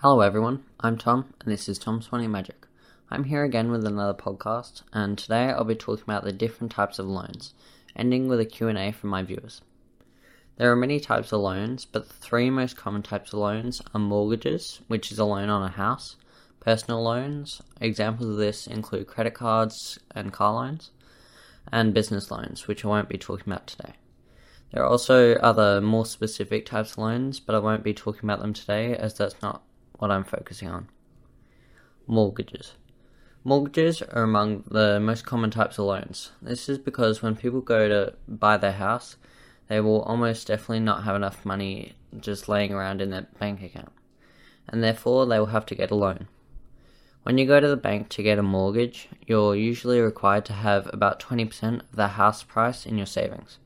Hello everyone, I'm Tom and this is Tom's Money Magic. I'm here again with another podcast and today I'll be talking about the different types of loans, ending with a Q&A from my viewers. There are many types of loans, but the three most common types of loans are mortgages, which is a loan on a house, personal loans, examples of this include credit cards and car loans, and business loans, which I won't be talking about today. There are also other more specific types of loans, but I won't be talking about them today as that's not what I'm focusing on. Mortgages. Mortgages are among the most common types of loans. This is because when people go to buy their house, they will almost definitely not have enough money just laying around in their bank account, and therefore they will have to get a loan. When you go to the bank to get a mortgage, you're usually required to have about 20% of the house price in your savings.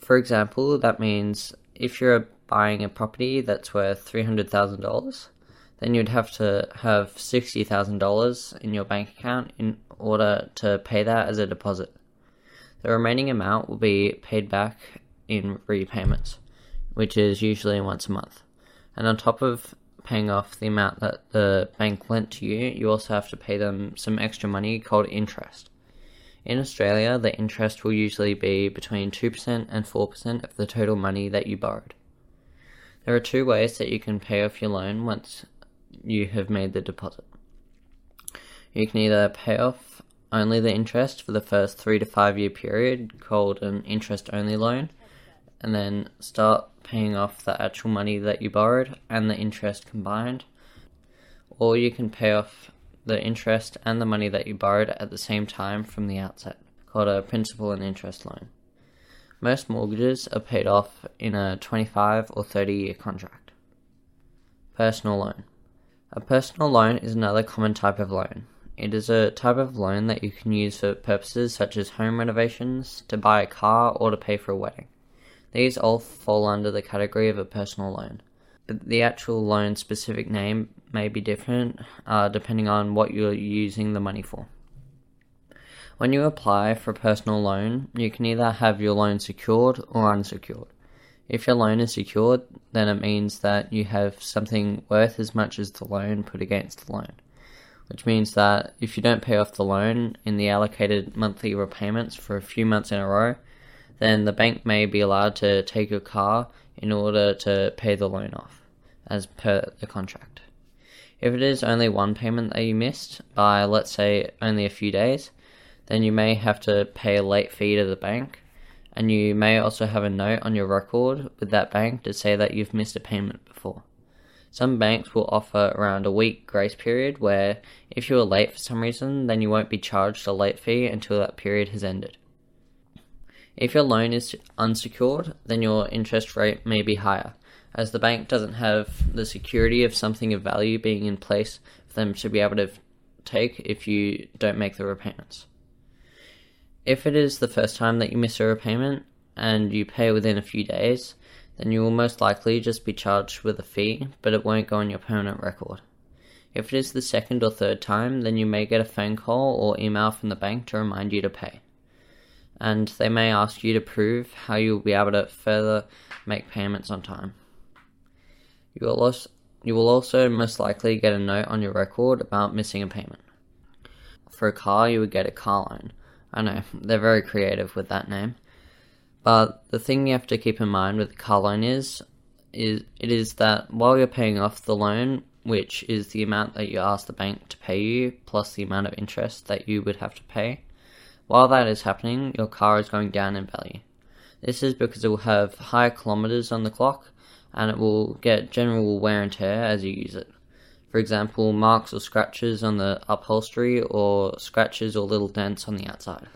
For example, that means if you're buying a property that's worth $300,000, then you'd have to have $60,000 in your bank account in order to pay that as a deposit. The remaining amount will be paid back in repayments, which is usually once a month. And on top of paying off the amount that the bank lent to you, you also have to pay them some extra money called interest. In Australia, the interest will usually be between 2% and 4% of the total money that you borrowed. There are two ways that you can pay off your loan once you have made the deposit. You can either pay off only the interest for the first three to five year period, called an interest only loan, and then start paying off the actual money that you borrowed and the interest combined. Or you can pay off the interest and the money that you borrowed at the same time from the outset, called a principal and interest loan. Most mortgages are paid off in a 25 or 30 year contract. Personal loan. A personal loan is another common type of loan. It is a type of loan that you can use for purposes such as home renovations, to buy a car, or to pay for a wedding. These all fall under the category of a personal loan. But the actual loan specific name may be different uh, depending on what you're using the money for. When you apply for a personal loan, you can either have your loan secured or unsecured. If your loan is secured, then it means that you have something worth as much as the loan put against the loan, which means that if you don't pay off the loan in the allocated monthly repayments for a few months in a row, then the bank may be allowed to take your car in order to pay the loan off, as per the contract. If it is only one payment that you missed by, let's say, only a few days, then you may have to pay a late fee to the bank, and you may also have a note on your record with that bank to say that you've missed a payment before. Some banks will offer around a week grace period where if you are late for some reason, then you won't be charged a late fee until that period has ended. If your loan is unsecured, then your interest rate may be higher, as the bank doesn't have the security of something of value being in place for them to be able to take if you don't make the repayments. If it is the first time that you miss a repayment and you pay within a few days, then you will most likely just be charged with a fee, but it won't go on your permanent record. If it is the second or third time, then you may get a phone call or email from the bank to remind you to pay and they may ask you to prove how you will be able to further make payments on time. You will also, you will also most likely get a note on your record about missing a payment. For a car, you would get a car loan. I know, they're very creative with that name. But the thing you have to keep in mind with the car loan is, is it is that while you're paying off the loan, which is the amount that you ask the bank to pay you plus the amount of interest that you would have to pay, while that is happening, your car is going down in value. This is because it will have higher kilometers on the clock and it will get general wear and tear as you use it. For example, marks or scratches on the upholstery or scratches or little dents on the outside.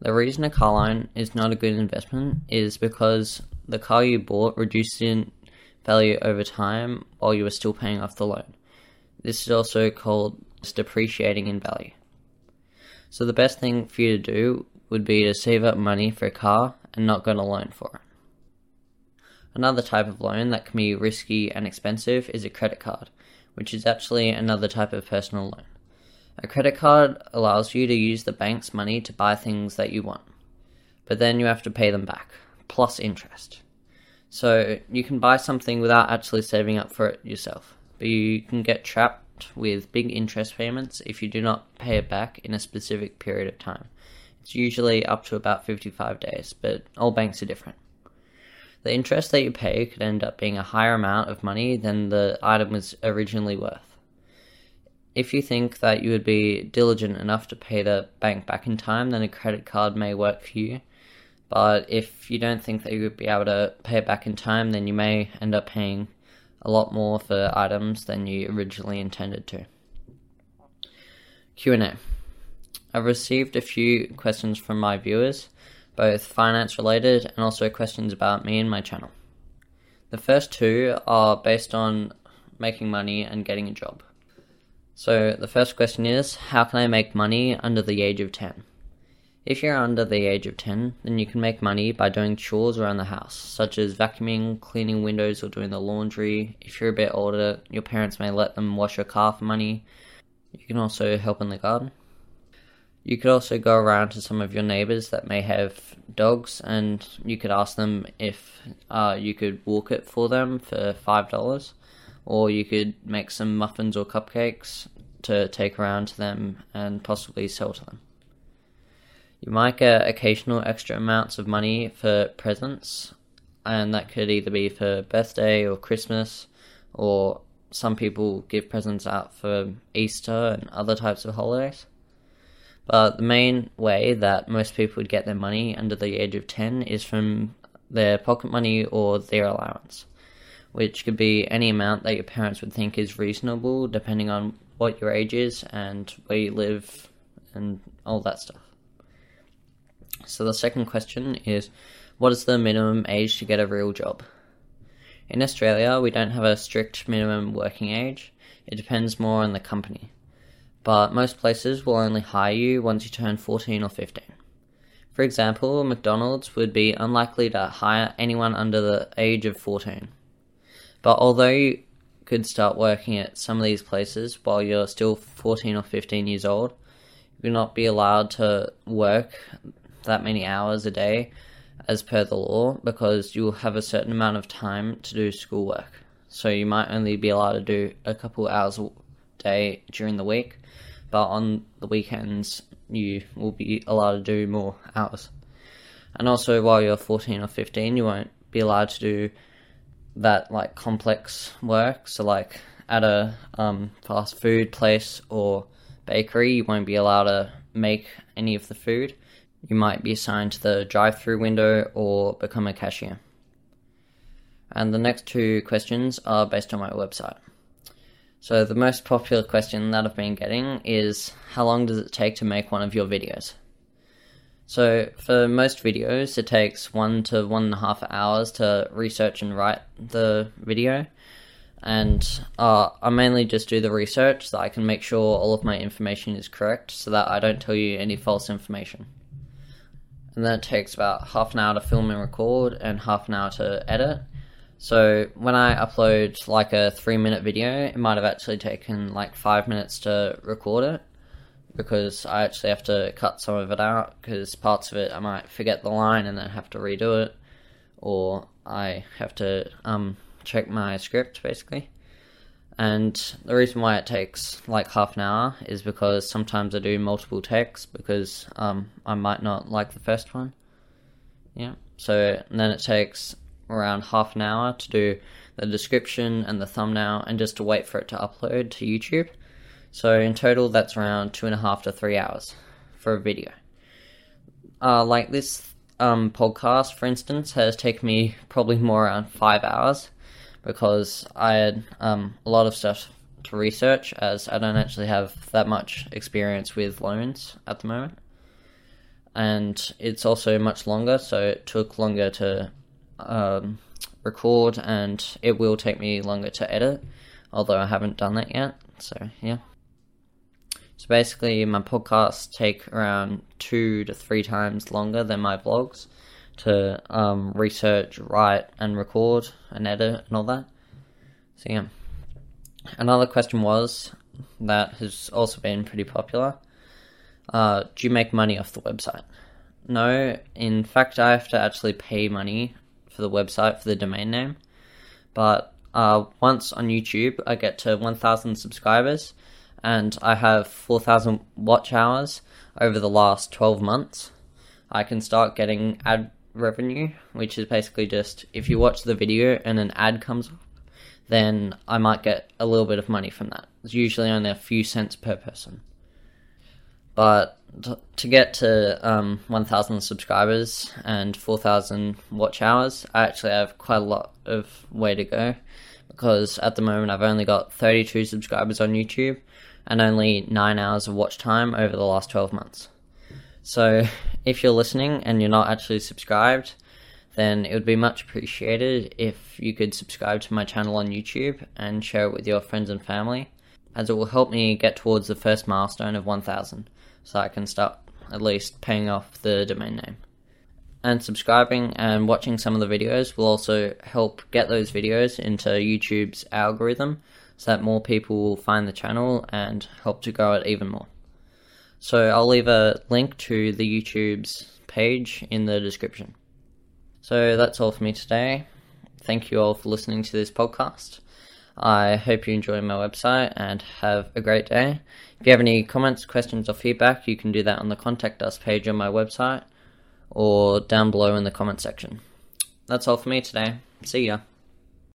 The reason a car loan is not a good investment is because the car you bought reduced in value over time while you were still paying off the loan. This is also called depreciating in value. So the best thing for you to do would be to save up money for a car and not go a loan for it. Another type of loan that can be risky and expensive is a credit card, which is actually another type of personal loan. A credit card allows you to use the bank's money to buy things that you want, but then you have to pay them back, plus interest. So you can buy something without actually saving up for it yourself, but you can get trapped with big interest payments if you do not pay it back in a specific period of time. It's usually up to about 55 days, but all banks are different. The interest that you pay could end up being a higher amount of money than the item was originally worth. If you think that you would be diligent enough to pay the bank back in time, then a credit card may work for you. But if you don't think that you would be able to pay it back in time, then you may end up paying a lot more for items than you originally intended to. Q&A. I've received a few questions from my viewers, both finance related and also questions about me and my channel. The first two are based on making money and getting a job. So the first question is How can I make money under the age of 10? If you're under the age of 10, then you can make money by doing chores around the house, such as vacuuming, cleaning windows, or doing the laundry. If you're a bit older, your parents may let them wash your car for money. You can also help in the garden. You could also go around to some of your neighbors that may have dogs, and you could ask them if uh, you could walk it for them for five dollars, or you could make some muffins or cupcakes to take around to them and possibly sell to them. You might get occasional extra amounts of money for presents, and that could either be for birthday or Christmas, or some people give presents out for Easter and other types of holidays. But the main way that most people would get their money under the age of 10 is from their pocket money or their allowance, which could be any amount that your parents would think is reasonable depending on what your age is and where you live and all that stuff. So the second question is what is the minimum age to get a real job? In Australia, we don't have a strict minimum working age. It depends more on the company but most places will only hire you once you turn 14 or 15. For example, McDonald's would be unlikely to hire anyone under the age of 14. But although you could start working at some of these places while you're still 14 or 15 years old, you will not be allowed to work that many hours a day as per the law because you'll have a certain amount of time to do schoolwork. So you might only be allowed to do a couple hours day during the week but on the weekends you will be allowed to do more hours. And also, while you're 14 or 15, you won't be allowed to do that like complex work. So, like at a um, fast food place or bakery, you won't be allowed to make any of the food. You might be assigned to the drive through window or become a cashier. And the next two questions are based on my website. So the most popular question that I've been getting is how long does it take to make one of your videos? So for most videos, it takes one to one and a half hours to research and write the video. And uh, I mainly just do the research so I can make sure all of my information is correct so that I don't tell you any false information. And then it takes about half an hour to film and record and half an hour to edit so when I upload like a three minute video, it might have actually taken like five minutes to record it because I actually have to cut some of it out because parts of it I might forget the line and then have to redo it, or I have to um, check my script basically. And the reason why it takes like half an hour is because sometimes I do multiple takes because um, I might not like the first one. Yeah. So then it takes around half an hour to do the description and the thumbnail and just to wait for it to upload to YouTube. So in total, that's around two and a half to three hours for a video. Uh, like this um, podcast, for instance, has taken me probably more around five hours because I had um, a lot of stuff to research as I don't actually have that much experience with loans at the moment. And it's also much longer, so it took longer to um, record, and it will take me longer to edit, although I haven't done that yet. So yeah. So basically, my podcasts take around two to three times longer than my vlogs to um, research, write, and record and edit and all that. So yeah. Another question was that has also been pretty popular. Uh, do you make money off the website? No, in fact, I have to actually pay money for the website for the domain name. But uh, once on YouTube, I get to 1,000 subscribers, and I have 4,000 watch hours over the last 12 months. I can start getting ad revenue, which is basically just if you watch the video and an ad comes up, then I might get a little bit of money from that. It's usually only a few cents per person. But to get to um, 1,000 subscribers and 4,000 watch hours, I actually have quite a lot of way to go because at the moment I've only got 32 subscribers on YouTube and only 9 hours of watch time over the last 12 months. So if you're listening and you're not actually subscribed, then it would be much appreciated if you could subscribe to my channel on YouTube and share it with your friends and family, as it will help me get towards the first milestone of 1000 so I can start at least paying off the domain name. And subscribing and watching some of the videos will also help get those videos into YouTube's algorithm so that more people will find the channel and help to grow it even more. So I'll leave a link to the YouTube's page in the description. So that's all for me today. Thank you all for listening to this podcast. I hope you enjoy my website and have a great day. If you have any comments, questions, or feedback, you can do that on the contact us page on my website or down below in the comment section. That's all for me today. See ya.